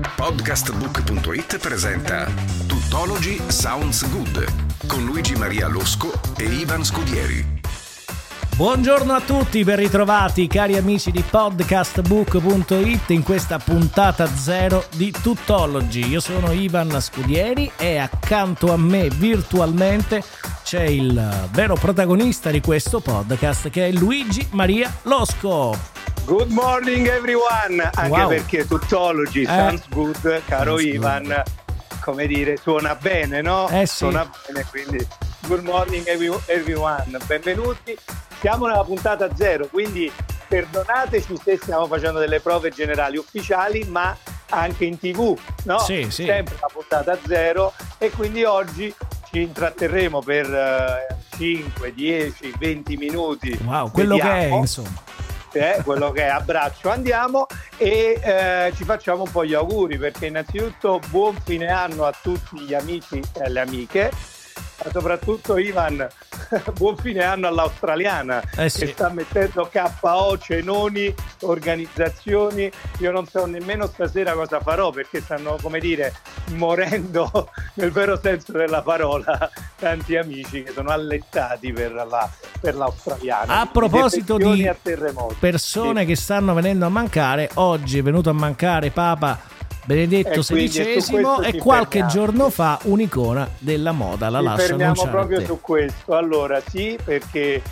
Podcastbook.it presenta Tuttology Sounds Good con Luigi Maria Losco e Ivan Scudieri. Buongiorno a tutti, ben ritrovati cari amici di podcastbook.it in questa puntata zero di Tuttology. Io sono Ivan Scudieri e accanto a me virtualmente c'è il vero protagonista di questo podcast che è Luigi Maria Losco. Good morning everyone, anche Wow. perché Tuttology Eh. sounds good, caro Sounds Ivan, good. come dire, suona bene, no? Eh sì. Suona bene, quindi good morning every- everyone, benvenuti. Siamo nella puntata zero, quindi perdonateci se stiamo facendo delle prove generali ufficiali, ma anche in tv, no? Sì, sì. Sempre la puntata zero e quindi oggi ci intratterremo per eh, 5, 10, 20 minuti. Wow, quello che è Vediamo eh, quello che è abbraccio andiamo e eh, ci facciamo un po' gli auguri perché innanzitutto buon fine anno a tutti gli amici e alle amiche ma soprattutto Ivan buon fine anno all'australiana Eh sì. che sta mettendo KO cenoni organizzazioni io non so nemmeno stasera cosa farò perché stanno come dire morendo nel vero senso della parola tanti amici che sono allettati per, la, per l'australiana A proposito di a persone Sì. che stanno venendo a mancare, oggi è venuto a mancare Papa Benedetto XVI e qualche fermiamo. giorno fa un'icona della moda, la Ci lascio annunciare. proprio su questo. Allora, sì, perché eh,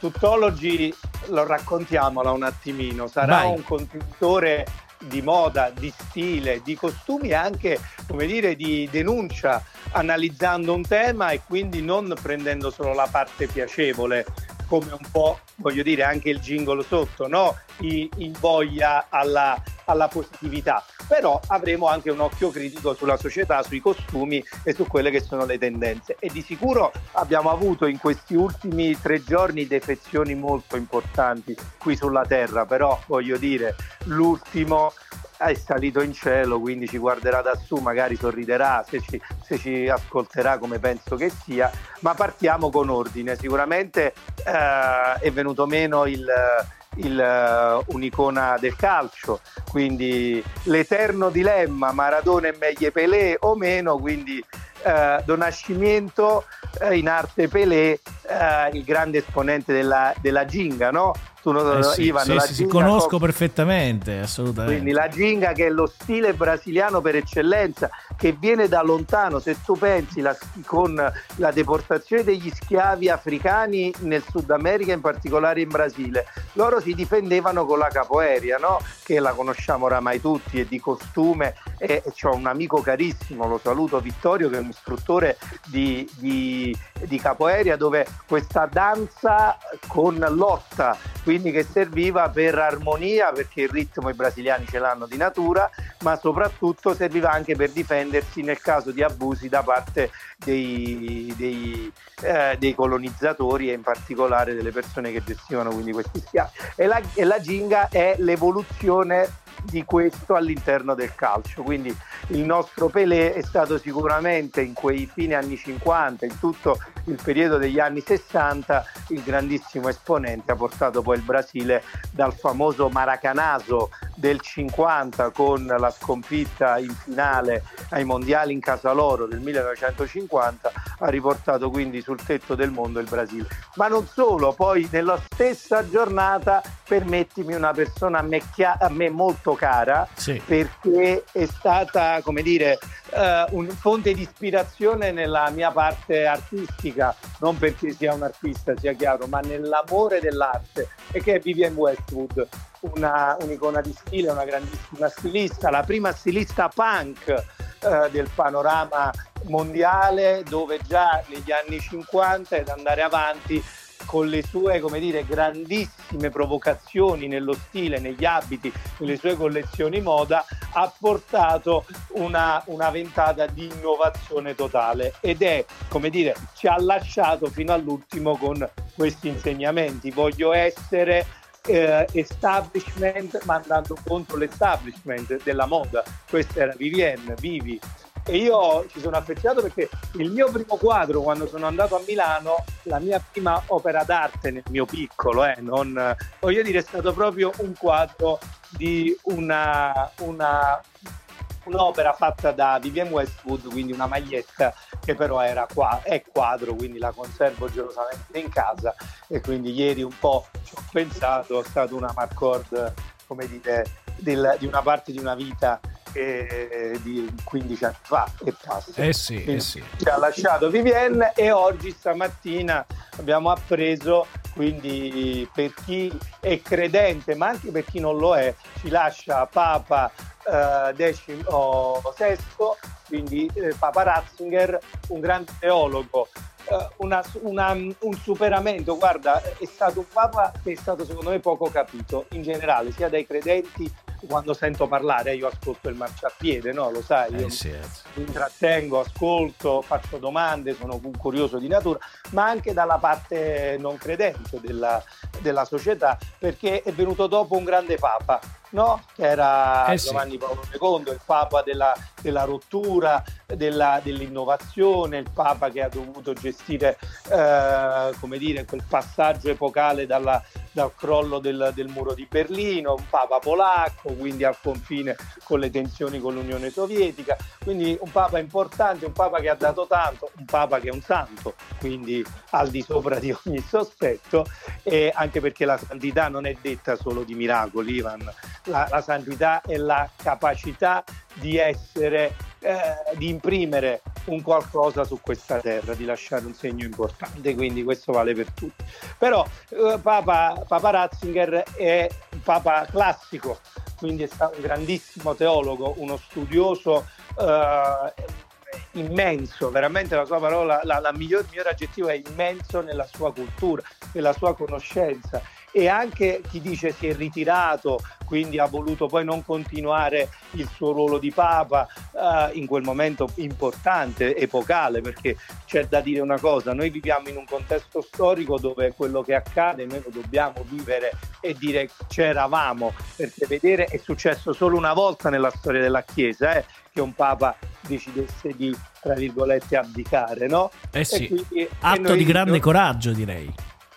Tuttology, lo raccontiamola un attimino, sarà Vai. un contenitore di moda, di stile, di costumi e anche, come dire, di denuncia, analizzando un tema e quindi non prendendo solo la parte piacevole, come un po', voglio dire, anche il jingle sotto, no? Invoglia alla, alla positività. Però avremo anche un occhio critico sulla società, sui costumi e su quelle che sono le tendenze. E di sicuro abbiamo avuto in questi ultimi tre giorni defezioni molto importanti qui sulla Terra, però voglio dire, l'ultimo è salito in cielo, quindi ci guarderà da su, magari sorriderà se ci, se ci ascolterà come penso che sia, ma partiamo con ordine. Sicuramente eh, è venuto meno il, il, eh, un'icona del calcio, quindi l'eterno dilemma Maradona e meglio Pelé o meno, quindi eh, Don Nascimento eh, in arte Pelé, il grande esponente della, della ginga, no? Tu, non- Eh sì, Ivan, sì, sì, sì, conosco co- perfettamente, assolutamente. quindi la ginga che è lo stile brasiliano per eccellenza, che viene da lontano, se tu pensi la- con la deportazione degli schiavi africani nel Sud America, in particolare in Brasile, loro si difendevano con la capoeria, no? che la conosciamo oramai tutti, è di costume e ho un amico carissimo, lo saluto Vittorio, che è un istruttore di, di- di capoeria dove questa danza con lotta, quindi che serviva per armonia, perché il ritmo i brasiliani ce l'hanno di natura, ma soprattutto serviva anche per difendersi nel caso di abusi da parte dei, dei, eh, dei colonizzatori e in particolare delle persone che gestivano quindi questi schiavi. E la, e la ginga è l'evoluzione di questo all'interno del calcio. Quindi il nostro Pelé è stato sicuramente in quei fine anni 50, in tutto il periodo degli anni 60, il grandissimo esponente, ha portato poi il Brasile dal famoso Maracanazo del 50 con la sconfitta in finale ai mondiali in casa loro del 1950 ha riportato quindi sul tetto del mondo il Brasile. Ma non solo, poi nella stessa giornata permettimi una persona a me, chia- a me molto cara Sì. perché è stata, come dire, eh, un fonte di ispirazione nella mia parte artistica, non perché sia un artista, sia chiaro, ma nell'amore dell'arte, e che è Vivienne Westwood, una, un'icona di stile, una grandissima stilista, la prima stilista punk eh, del panorama mondiale, dove già negli anni 50 ed andare avanti con le sue, come dire, grandissime provocazioni nello stile, negli abiti, nelle sue collezioni moda, ha portato una, una ventata di innovazione totale ed è, come dire, ci ha lasciato fino all'ultimo con questi insegnamenti. Voglio essere eh, establishment ma andando contro l'establishment della moda. Questa era Vivienne, Vivi. E io ci sono affezionato perché il mio primo quadro quando sono andato a Milano, la mia prima opera d'arte nel mio piccolo, eh, non, voglio dire, è stato proprio un quadro di una, una, un'opera fatta da Vivienne Westwood, quindi una maglietta che però era qua, è quadro, quindi la conservo gelosamente in casa. E quindi ieri un po' ci ho pensato, è stata una Marcord, come dire, del- di una parte di una vita eh, di 15 anni fa e passa. Eh sì, eh sì. Ci ha lasciato Vivienne e oggi stamattina abbiamo appreso, quindi per chi è credente, ma anche per chi non lo è, ci lascia Papa eh, decimo sesto, quindi eh, Papa Ratzinger, un grande teologo. eh, una- una- un superamento, guarda, è stato un papa che è stato secondo me poco capito in generale, sia dai credenti quando sento parlare, io ascolto il marciapiede, no? Lo sai, io Eh sì, eh mi intrattengo, ascolto, faccio domande, sono curioso di natura, ma anche dalla parte non credente della, della società, perché è venuto dopo un grande papa, no? Che era Eh sì. Giovanni Paolo II, il papa della, della rottura, della- dell'innovazione, il papa che ha dovuto gestire, eh, come dire, quel passaggio epocale dalla- dal crollo del, del muro di Berlino, un papa polacco, quindi al confine con le tensioni con l'Unione Sovietica, quindi un papa importante, un papa che ha dato tanto, un papa che è un santo, quindi al di sopra di ogni sospetto, e anche perché la santità non è detta solo di miracoli, Ivan, la, la santità è la capacità di essere, eh, di imprimere un qualcosa su questa terra, di lasciare un segno importante, quindi questo vale per tutti. Però eh, Papa, Papa Ratzinger è un Papa classico, quindi è stato un grandissimo teologo, uno studioso eh, immenso, veramente la sua parola, la, la miglior, il miglior aggettivo è immenso nella sua cultura, nella sua conoscenza e anche chi dice si è ritirato, quindi ha voluto poi non continuare il suo ruolo di Papa eh, in quel momento importante, epocale, perché c'è da dire una cosa, noi viviamo in un contesto storico dove quello che accade noi lo dobbiamo vivere e dire c'eravamo, perché vedere è successo solo una volta nella storia della Chiesa, eh, che un Papa decidesse di, tra virgolette, abdicare, no? Eh sì. quindi- Atto noi- di grande noi- coraggio, direi.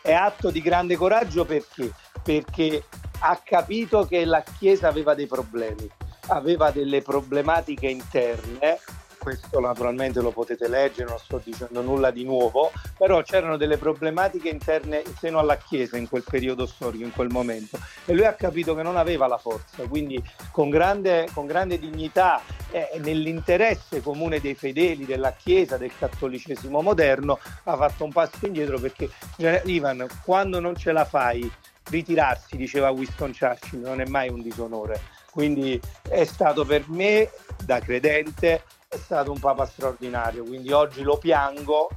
È atto di grande coraggio perché? Perché ha capito che la Chiesa aveva dei problemi, aveva delle problematiche interne, questo naturalmente lo potete leggere, non sto dicendo nulla di nuovo, però c'erano delle problematiche interne in seno alla Chiesa in quel periodo storico, in quel momento, e lui ha capito che non aveva la forza, quindi con grande, con grande dignità e nell'interesse comune dei fedeli, della Chiesa, del cattolicesimo moderno, ha fatto un passo indietro perché Ivan, quando non ce la fai, ritirarsi, diceva Winston Churchill, non è mai un disonore. Quindi è stato per me, da credente, è stato un papa straordinario. Quindi oggi lo piango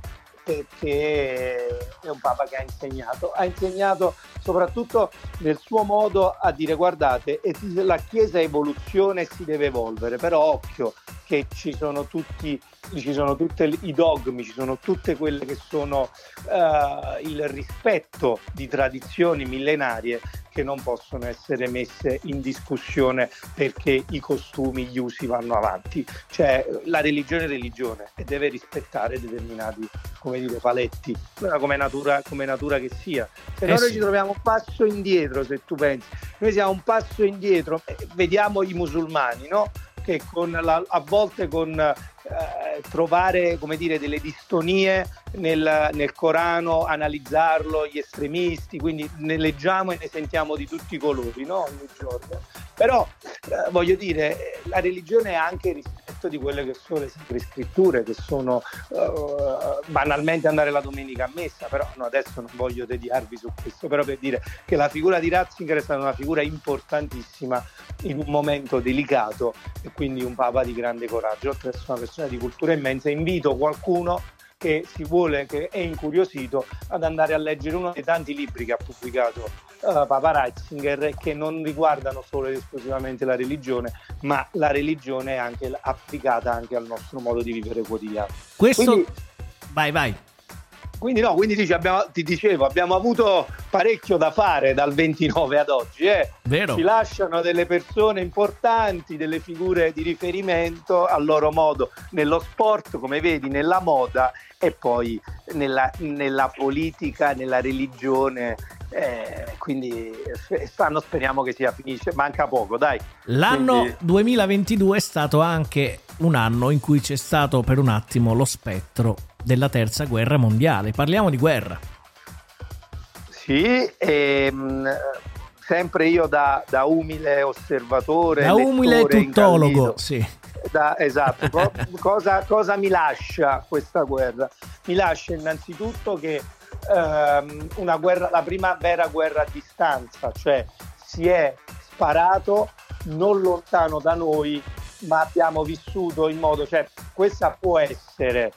perché è un papa che ha insegnato, ha insegnato soprattutto nel suo modo a dire guardate, la Chiesa evoluzione si deve evolvere, però occhio che ci sono tutti ci sono tutti i dogmi, ci sono tutte quelle che sono eh, il rispetto di tradizioni millenarie che non possono essere messe in discussione perché i costumi, gli usi vanno avanti. Cioè la religione è religione e deve rispettare determinati come dire, paletti, come natura, come natura che sia. Se Eh no noi sì. ci troviamo un passo indietro, se tu pensi. Noi siamo un passo indietro, eh, vediamo i musulmani, no? Che con la- a volte con eh, eh, trovare come dire, delle distonie nel, nel, Corano, analizzarlo, gli estremisti, quindi ne leggiamo e ne sentiamo di tutti i colori no? ogni giorno. Però eh, voglio dire, la religione è anche rispetto di quelle che sono le sacre scritture, che sono uh, banalmente andare la domenica a messa, però no, adesso non voglio tediarvi su questo, però per dire che la figura di Ratzinger è stata una figura importantissima in un momento delicato e quindi un papa di grande coraggio, oltre ad essere una persona di cultura immensa, invito qualcuno che si vuole, che è incuriosito, ad andare a leggere uno dei tanti libri che ha pubblicato uh, Papa Ratzinger che non riguardano solo ed esclusivamente la religione, ma la religione è anche applicata anche al nostro modo di vivere quotidiano. Questo... Quindi, vai, vai. Quindi no, quindi dici, abbiamo, ti dicevo, abbiamo avuto parecchio da fare dal 29 ad oggi. Eh? Vero. Ci lasciano delle persone importanti, delle figure di riferimento al loro modo nello sport, come vedi, nella moda e poi nella, nella politica, nella religione. Eh, quindi quest'anno speriamo che sia finisce, manca poco, dai. L'anno quindi... 2022 è stato anche un anno in cui c'è stato per un attimo lo spettro della terza guerra mondiale. Parliamo di guerra. Sì, ehm, sempre io da, da, umile osservatore. Da umile tuttologo, sì. Da, esatto, Co- cosa, cosa, mi lascia questa guerra? Mi lascia innanzitutto che ehm, una guerra, la prima vera guerra a distanza, cioè si è sparato non lontano da noi, ma abbiamo vissuto in modo, cioè questa può essere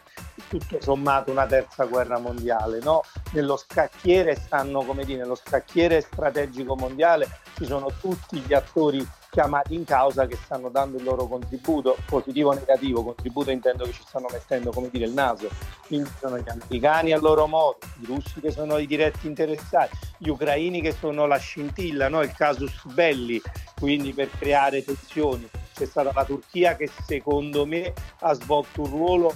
tutto sommato una terza guerra mondiale. No? Nello scacchiere stanno, come dire, nello scacchiere strategico mondiale ci sono tutti gli attori chiamati in causa che stanno dando il loro contributo, positivo o negativo, contributo intendo che ci stanno mettendo come dire il naso, quindi sono gli americani a loro modo, i russi che sono i diretti interessati, gli ucraini che sono la scintilla, no? il casus belli, quindi per creare tensioni. C'è stata la Turchia che secondo me ha svolto un ruolo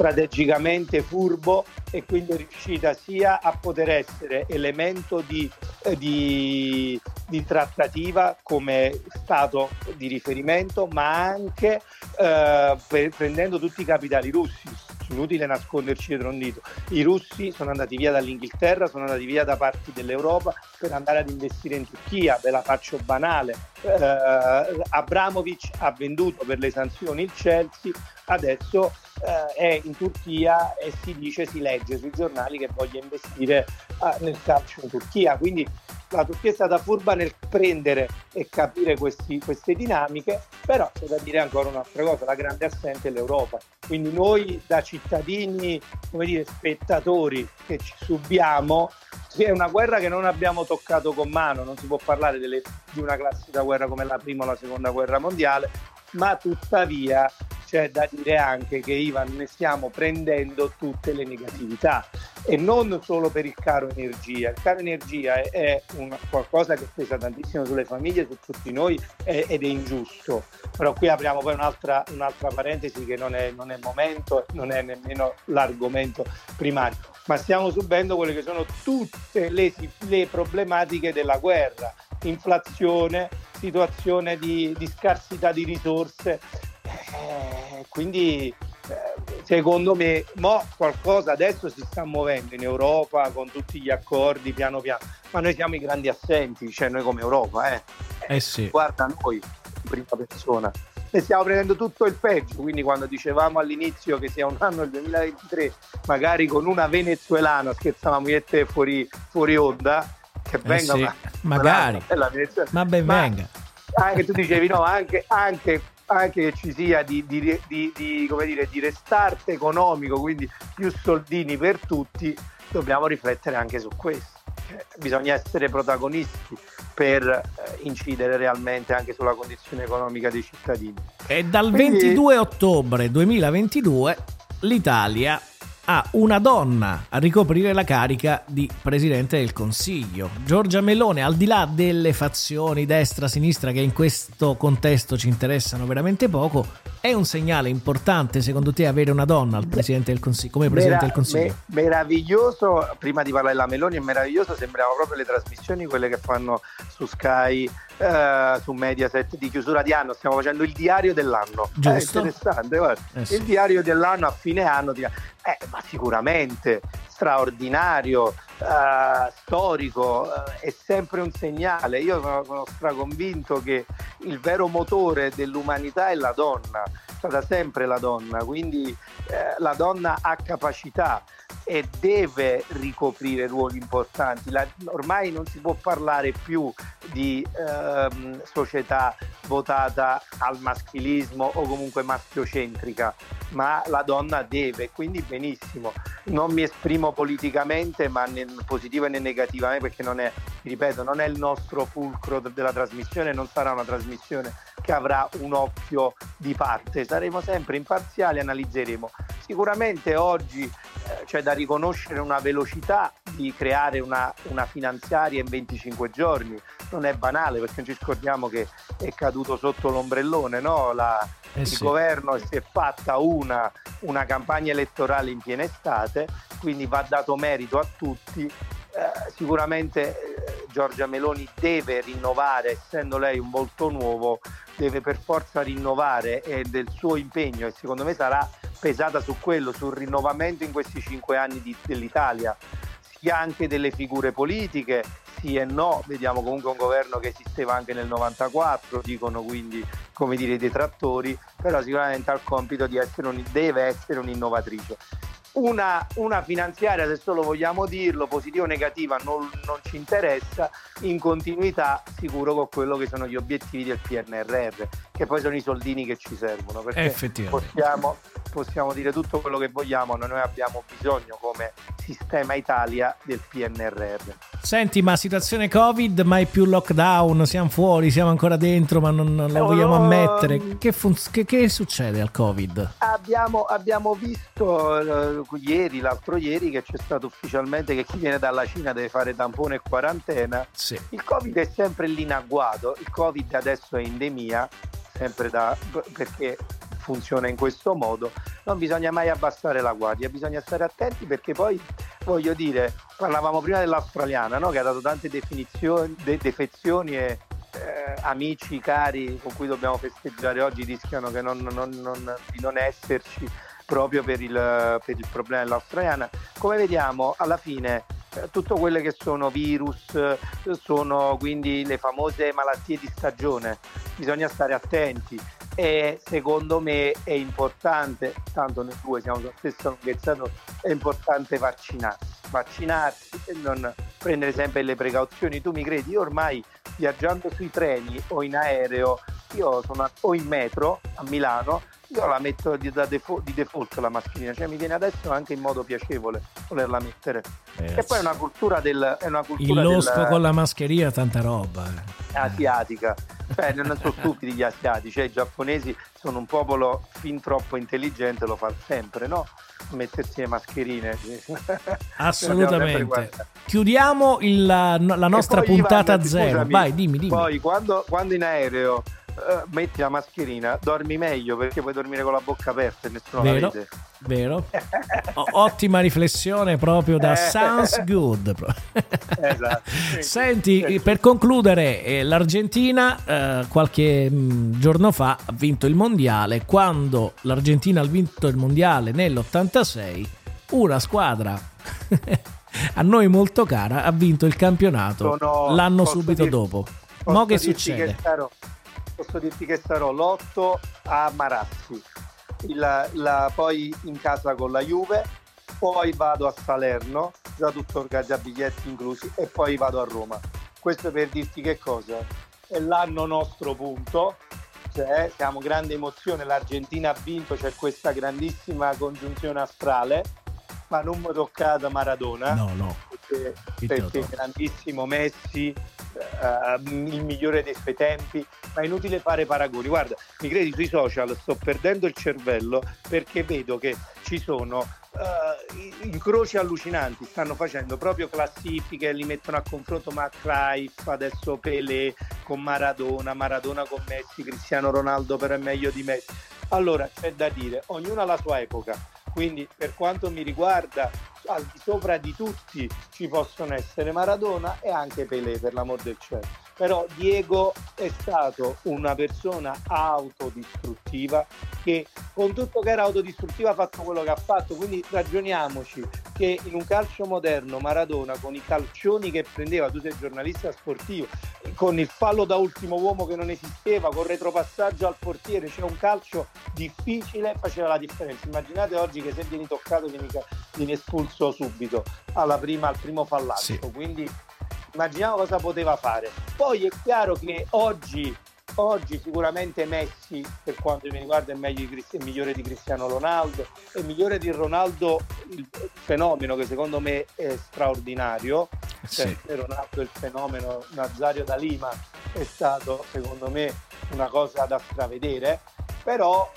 strategicamente furbo e quindi è riuscita sia a poter essere elemento di, eh, di, di trattativa come Stato di riferimento, ma anche eh, prendendo tutti i capitali russi inutile nasconderci dietro un dito. I russi sono andati via dall'Inghilterra, sono andati via da parti dell'Europa per andare ad investire in Turchia, ve la faccio banale. Eh, Abramovic ha venduto per le sanzioni il Chelsea, adesso eh, è in Turchia e si dice, si legge sui giornali che voglia investire eh, nel calcio in Turchia. Quindi la Turchia è stata furba nel prendere e capire questi, queste dinamiche, però c'è da dire ancora un'altra cosa, la grande assente è l'Europa. Quindi noi da cittadini, come dire, spettatori che ci subiamo, è una guerra che non abbiamo toccato con mano, non si può parlare delle, di una classica guerra come la prima o la seconda guerra mondiale, ma tuttavia c'è da dire anche che Ivan ne stiamo prendendo tutte le negatività e non solo per il caro energia. Il caro energia è, una, qualcosa che pesa tantissimo sulle famiglie, su tutti noi è, ed è ingiusto. Però qui apriamo poi un'altra, un'altra parentesi che non è, non è momento, non è nemmeno l'argomento primario, ma stiamo subendo quelle che sono tutte le, le problematiche della guerra, inflazione, situazione di, di scarsità di risorse, eh, quindi eh, secondo me mo qualcosa adesso si sta muovendo in Europa con tutti gli accordi piano piano, ma noi siamo i grandi assenti, cioè noi come Europa, eh. eh sì. guarda noi in prima persona. Ne stiamo prendendo tutto il peggio, quindi quando dicevamo all'inizio che sia un anno il 2023, magari con una venezuelana, scherzavamo io e te fuori, fuori onda, che eh venga sì, ma, magari, ma ben venga. Anche tu dicevi no, anche, anche anche che ci sia di, di, di, di, dire, di restart economico, quindi più soldini per tutti, dobbiamo riflettere anche su questo. Cioè, bisogna essere protagonisti per eh, incidere realmente anche sulla condizione economica dei cittadini. E dal quindi... 22 ottobre 2022 l'Italia ha una donna a ricoprire la carica di Presidente del Consiglio. Giorgia Melone, al di là delle fazioni destra-sinistra che in questo contesto ci interessano veramente poco, È un segnale importante secondo te avere una donna al presidente del Consiglio, come Presidente Mera- del Consiglio? me- meraviglioso, prima di parlare della Meloni, è meraviglioso, sembrava proprio le trasmissioni quelle che fanno su Sky, eh, su Mediaset di chiusura di anno, stiamo facendo il diario dell'anno. Giusto. È interessante, guarda. Eh sì. Il diario dell'anno a fine anno, ti- eh, ma sicuramente straordinario, eh, storico, eh, è sempre un segnale. Io sono, sono straconvinto che il vero motore dell'umanità è la donna, stata sempre la donna, quindi eh, la donna ha capacità e deve ricoprire ruoli importanti. La- ormai non si può parlare più di ehm, società votata al maschilismo o comunque maschiocentrica, ma la donna deve, quindi benissimo. Non mi esprimo politicamente, ma né positivo né negativamente, perché non è, ripeto, non è il nostro fulcro de- della trasmissione, non sarà una trasmissione che avrà un occhio di parte, saremo sempre imparziali, analizzeremo. Sicuramente oggi eh, c'è da riconoscere una velocità di creare una, una finanziaria in 25 giorni, non è banale perché non ci scordiamo che è caduto sotto l'ombrellone, no? La- Eh il sì. governo si è fatta una, una campagna elettorale in piena estate, quindi va dato merito a tutti. Eh, sicuramente Giorgia Meloni deve rinnovare, essendo lei un volto nuovo, deve per forza rinnovare e del suo impegno e secondo me sarà pesata su quello, sul rinnovamento in questi cinque anni di- dell'Italia, sia anche delle figure politiche, sì e no, vediamo comunque un governo che esisteva anche nel 94, dicono quindi come dire i detrattori, però sicuramente ha il compito di essere un, deve essere un'innovatrice. Una, una finanziaria, se solo vogliamo dirlo, positiva o negativa, non, non ci interessa, in continuità sicuro con quello che sono gli obiettivi del PNRR, che poi sono i soldini che ci servono. Perché possiamo, possiamo dire tutto quello che vogliamo, noi abbiamo bisogno come sistema Italia del PNRR. Senti, ma situazione Covid, mai più lockdown, siamo fuori, siamo ancora dentro, ma non, non lo vogliamo no. ammettere. Che, fun- che- che succede al Covid? Abbiamo, abbiamo visto eh, ieri, l'altro ieri, che c'è stato ufficialmente che chi viene dalla Cina deve fare tampone e quarantena. Sì. Il Covid è sempre lì in agguato, il Covid adesso è endemia, sempre da, perché funziona in questo modo, non bisogna mai abbassare la guardia, bisogna stare attenti perché poi, voglio dire, parlavamo prima dell'australiana, no? che ha dato tante definizioni, de- defezioni e eh, amici cari con cui dobbiamo festeggiare oggi rischiano non- non- non- di non esserci proprio per il, per il problema dell'australiana. Come vediamo, alla fine tutto quelle che sono virus, eh, sono quindi le famose malattie di stagione, bisogna stare attenti. E secondo me è importante, tanto noi due siamo sulla stessa lunghezza, è importante vaccinarsi, vaccinarsi e non prendere sempre le precauzioni. Tu mi credi, io ormai viaggiando sui treni o in aereo, io sono o in metro a Milano, io la metto di, defo- di default la mascherina, cioè mi viene adesso anche in modo piacevole volerla mettere. E poi è una cultura del... È una Il cultura losco del, con la mascherina, tanta roba. eh. asiatica. Cioè, non sono stupidi gli asiatici, cioè, i giapponesi sono un popolo fin troppo intelligente, lo fa sempre, no? Mettersi le mascherine. Assolutamente. Chiudiamo il- la, la nostra puntata Ivan, zero. scusami, Vai, dimmi, dimmi. Poi quando, quando in aereo eh, metti la mascherina, dormi meglio perché puoi dormire con la bocca aperta e nessuno la Vero, vede. vero. O- ottima riflessione proprio da Eh. Sounds Good. Esatto. Senti, per concludere, eh, l'Argentina eh, qualche mh, giorno fa ha vinto il mondiale. Quando l'Argentina ha vinto il mondiale nell'86, una squadra a noi molto cara ha vinto il campionato Sono- l'anno subito dir- dopo. Mo che succede? sarò- posso dirti che sarò l'8 a Marassi, il- la- poi in casa con la Juve, poi vado a Salerno, già tutto organizzato, biglietti inclusi, e poi vado a Roma. Questo per dirti che cosa? È l'anno nostro punto, cioè siamo grande emozione, l'Argentina ha vinto, c'è questa grandissima congiunzione astrale, ma non mi toccata Maradona No, no. Perché, perché grandissimo Messi, eh, il migliore dei suoi tempi, ma è inutile fare paragoni. Guarda, mi credi sui social sto perdendo il cervello perché vedo che ci sono eh, incroci allucinanti, stanno facendo proprio classifiche, li mettono a confronto McCrife, adesso Pelé con Maradona, Maradona con Messi, Cristiano Ronaldo però è meglio di Messi. Allora c'è da dire, ognuno ha la sua epoca, quindi per quanto mi riguarda al di sopra di tutti ci possono essere Maradona e anche Pelé per l'amor del cielo però Diego è stato una persona autodistruttiva che con tutto che era autodistruttiva ha fatto quello che ha fatto, quindi ragioniamoci che in un calcio moderno Maradona con i calcioni che prendeva, tu sei giornalista sportivo, con il fallo da ultimo uomo che non esisteva, con il retropassaggio al portiere, c'era un calcio difficile, faceva la differenza. Immaginate oggi che se vieni toccato vieni, vieni espulso subito prima, al primo fallato, sì. quindi immaginiamo cosa poteva fare. Poi è chiaro che oggi, oggi sicuramente Messi, per quanto mi riguarda, è, meglio di, è migliore di Cristiano Ronaldo, è migliore di Ronaldo il fenomeno che secondo me è straordinario. Cioè, sì. Ronaldo il fenomeno Nazario da Lima è stato secondo me una cosa da stravedere, però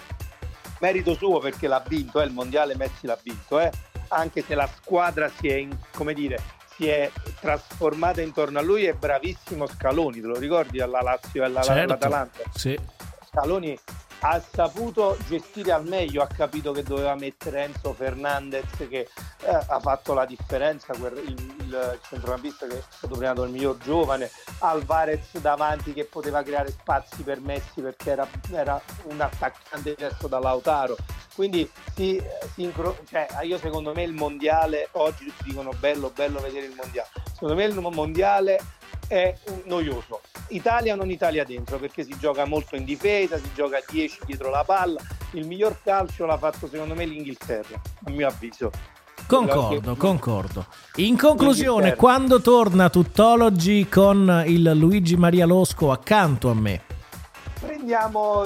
merito suo perché l'ha vinto, eh, il mondiale Messi l'ha vinto, eh, anche se la squadra si è, in, come dire, si è trasformata intorno a lui è bravissimo Scaloni, te lo ricordi alla Lazio e alla, certo, all'Atalanta? Sì. Scaloni ha saputo gestire al meglio, ha capito che doveva mettere Enzo Fernandez che eh, ha fatto la differenza, quel, il, il, centrocampista che è stato premiato il miglior giovane, Alvarez davanti che poteva creare spazi per Messi perché era, era un attaccante diverso da Lautaro. Quindi si, si incro- cioè, io secondo me il mondiale, oggi tutti dicono bello, bello vedere il mondiale, secondo me il mondiale è noioso. Italia non Italia dentro perché si gioca molto in difesa, si gioca a 10 dietro la palla. Il miglior calcio l'ha fatto secondo me l'Inghilterra, a mio avviso. Concordo, concordo. In conclusione, quando torna Tuttologi con il Luigi Maria Losco accanto a me? Prendiamo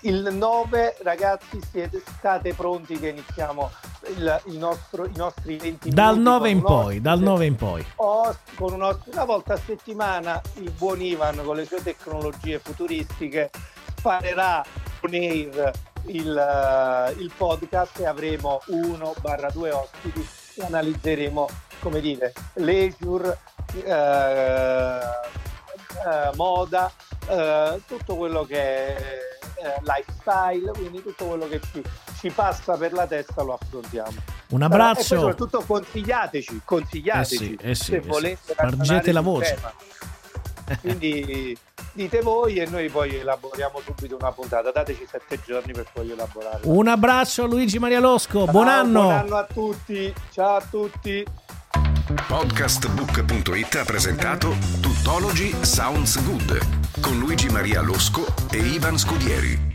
il 9, ragazzi, siete, state pronti che iniziamo il, il nostro, i nostri 20 dal 9 in poi, dal 9 in poi. con un ospite, una volta a settimana il buon Ivan con le sue tecnologie futuristiche sparerà con air il, il podcast e avremo uno barra due ospiti e analizzeremo come dire leisure eh, eh, moda eh, tutto quello che è eh, lifestyle quindi tutto quello che ci, ci, passa per la testa lo affrontiamo un abbraccio e soprattutto consigliateci consigliateci eh sì, eh sì, se eh volete sì. spargete la voce quindi dite voi e noi poi elaboriamo subito una puntata. Dateci sette giorni per poi elaborare. Un abbraccio Luigi Maria Losco, buon Ciao, anno! Buon anno a tutti, ciao a tutti. Podcastbook.it ha presentato Tuttology Sounds Good con Luigi Maria Losco e Ivan Scudieri.